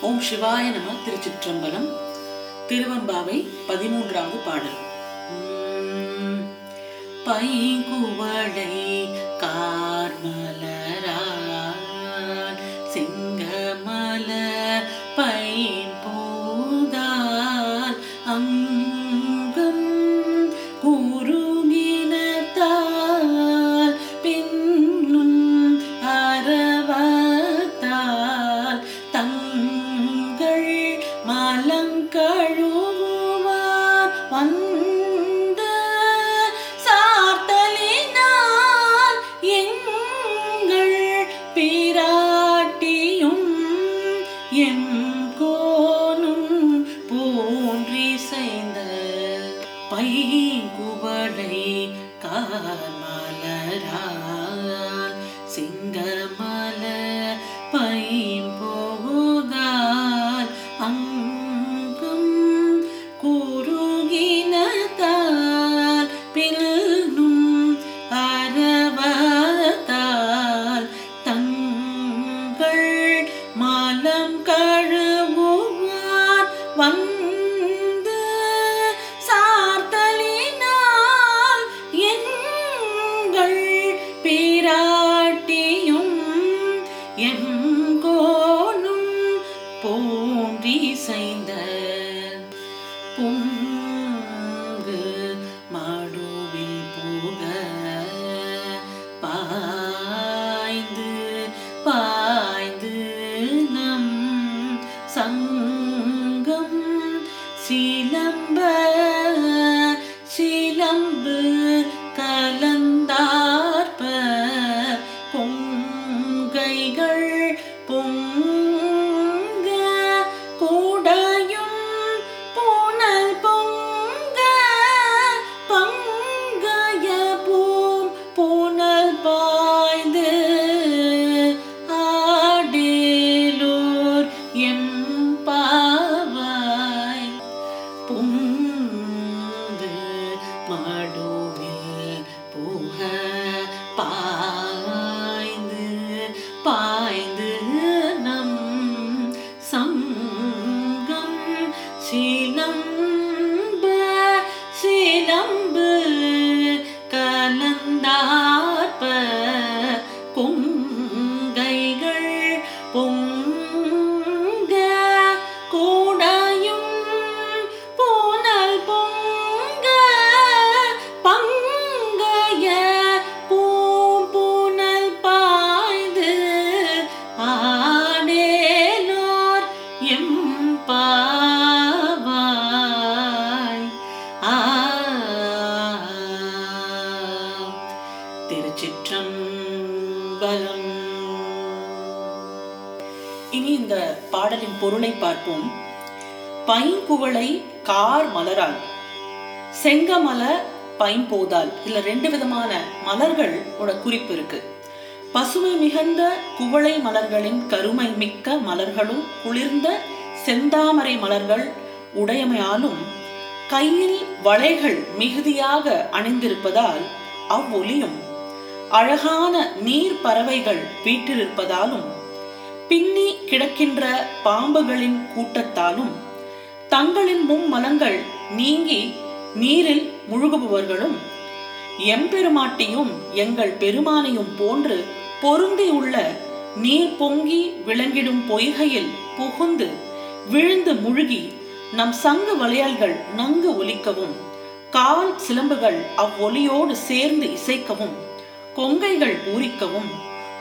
ஓம் சிவாய நம திருச்சிற்றம்பலம் திருவம்பாவை பதிமூன்றாவது பாடல். உம், பைங்குவளை எம் கோனும் போன்றி செய்த பைங்குவளை காமலரால் சிங்கமல போன்றி செய்த பொங்கு மாடுவில் போக பாய்ந்து பா இனி இந்த பாடலின் பொருளை பார்ப்போம். பைங்குவளை கார் மலரால் செங்கமல பைம்போதால் இதுல ரெண்டு விதமான மலர்களோட குறிப்பு இருக்கு. பசுமை மிகுந்த குவளை மலர்களின் கருமை மிக்க மலர்களும் குளிர்ந்த செந்தாமரை மலர்கள் உடையமையாலும் கையில் வளைகள் மிகுதியாக அணிந்திருப்பதால் அவ்வொலியும் அழகான நீர் பறவைகள் வீட்டிலிருப்பதாலும் பின்னி கிடக்கின்ற பாம்புகளின் கூட்டத்தாலும் தங்களின் மும்மலங்கள் நீங்கி நீரில் முழுகுபவர்களும் எம்பெருமாட்டியும் எங்கள் பெருமானையும் போன்று பொருந்தியுள்ள நீர் பொங்கி விளங்கிடும் பொய்கையில் புகுந்து விழுந்து முழுகி நம் சங்கு வளையல்கள் நன்கு ஒலிக்கவும் கால் சிலம்புகள் அவ்வொலியோடு சேர்ந்து இசைக்கவும் கொங்கைகள் பூரிக்கவும்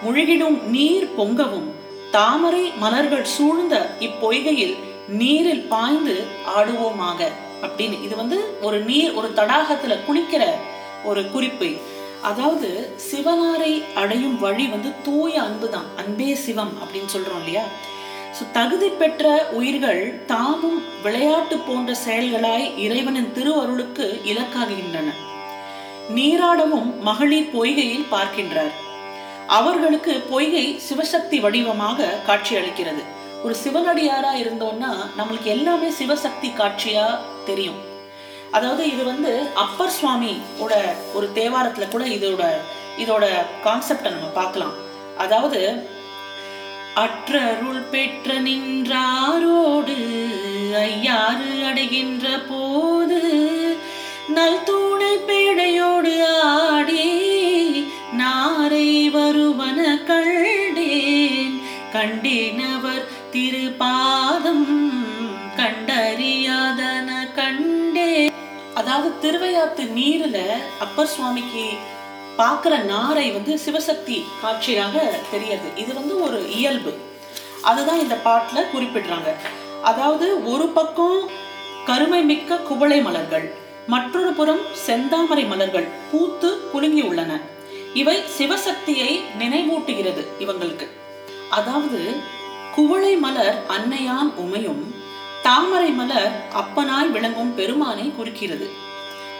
முழுகிடும் நீர் பொங்கவும் தாமரை மலர்கள் சூழ்ந்த இப்பொய்கையில் நீரில் பாய்ந்து ஆடுவோமாக. அப்படின்னு இது வந்து ஒரு நீர் ஒரு தடாகத்துல குளிக்கிற ஒரு குறிப்பு. அதாவது சிவனாரை அடையும் வழி வந்து தூய அன்பு தான் அன்பே சிவம் அப்படின்னு சொல்றோம் இல்லையா? ஸோ தகுதி பெற்ற உயிர்கள் தாமும் விளையாட்டு போன்ற செயல்களாய் இறைவனின் திருவருளுக்கு இலக்காகுகின்றன நீராடவும் மகளிர் பொய்கையில் பார்க்கின்றார். அவர்களுக்கு பொய்கை சிவசக்தி வடிவமாக காட்சி அளிக்கிறது ஒரு சிவனடியாரா இருந்தோம்னா நம்மளுக்கு எல்லாமே சிவசக்தி காட்சியா தெரியும். அதாவது இது வந்து அப்பர் சுவாமி ஓட ஒரு தேவாரத்துல கூட இதோட இதோட கான்செப்டை நம்ம பார்க்கலாம். அதாவது அற்றருள் பெற்ற ஐயாரு அடைகின்ற போது நல் தூணை பெற கண்டேனவர் திருபாதம் கண்டறியாதன கண்டே. அதாவது திருவையாத்து நீர்ல அப்பர் சுவாமிக்கு பார்க்குற நாரை வந்து சிவசக்தி காட்சியாக தெரியுது. இது வந்து ஒரு இயல்பு. அதுதான் இந்த பாட்டில் குறிப்பிடுறாங்க. அதாவது ஒரு பக்கம் கருமை மிக்க குவளை மலர்கள் மற்றொரு புறம் செந்தாமரை மலர்கள் பூத்து குலுங்கி உள்ளன. இவை சிவசக்தியை நினைவூட்டுகிறது இவங்களுக்கு. அதாவது குவளை மலர் அன்னையாம் உமையும் தாமரை மலர் அப்பனாய் விளங்கும் பெருமானை குறிக்கிறது.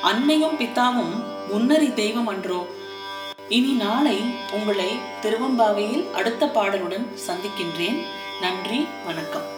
அன்னையும் பித்தாவும் முன்னறி தெய்வம் அன்றோ? இனி நாளை உங்களை திருவம்பாவையில் அடுத்த பாடலுடன் சந்திக்கின்றேன். நன்றி வணக்கம்.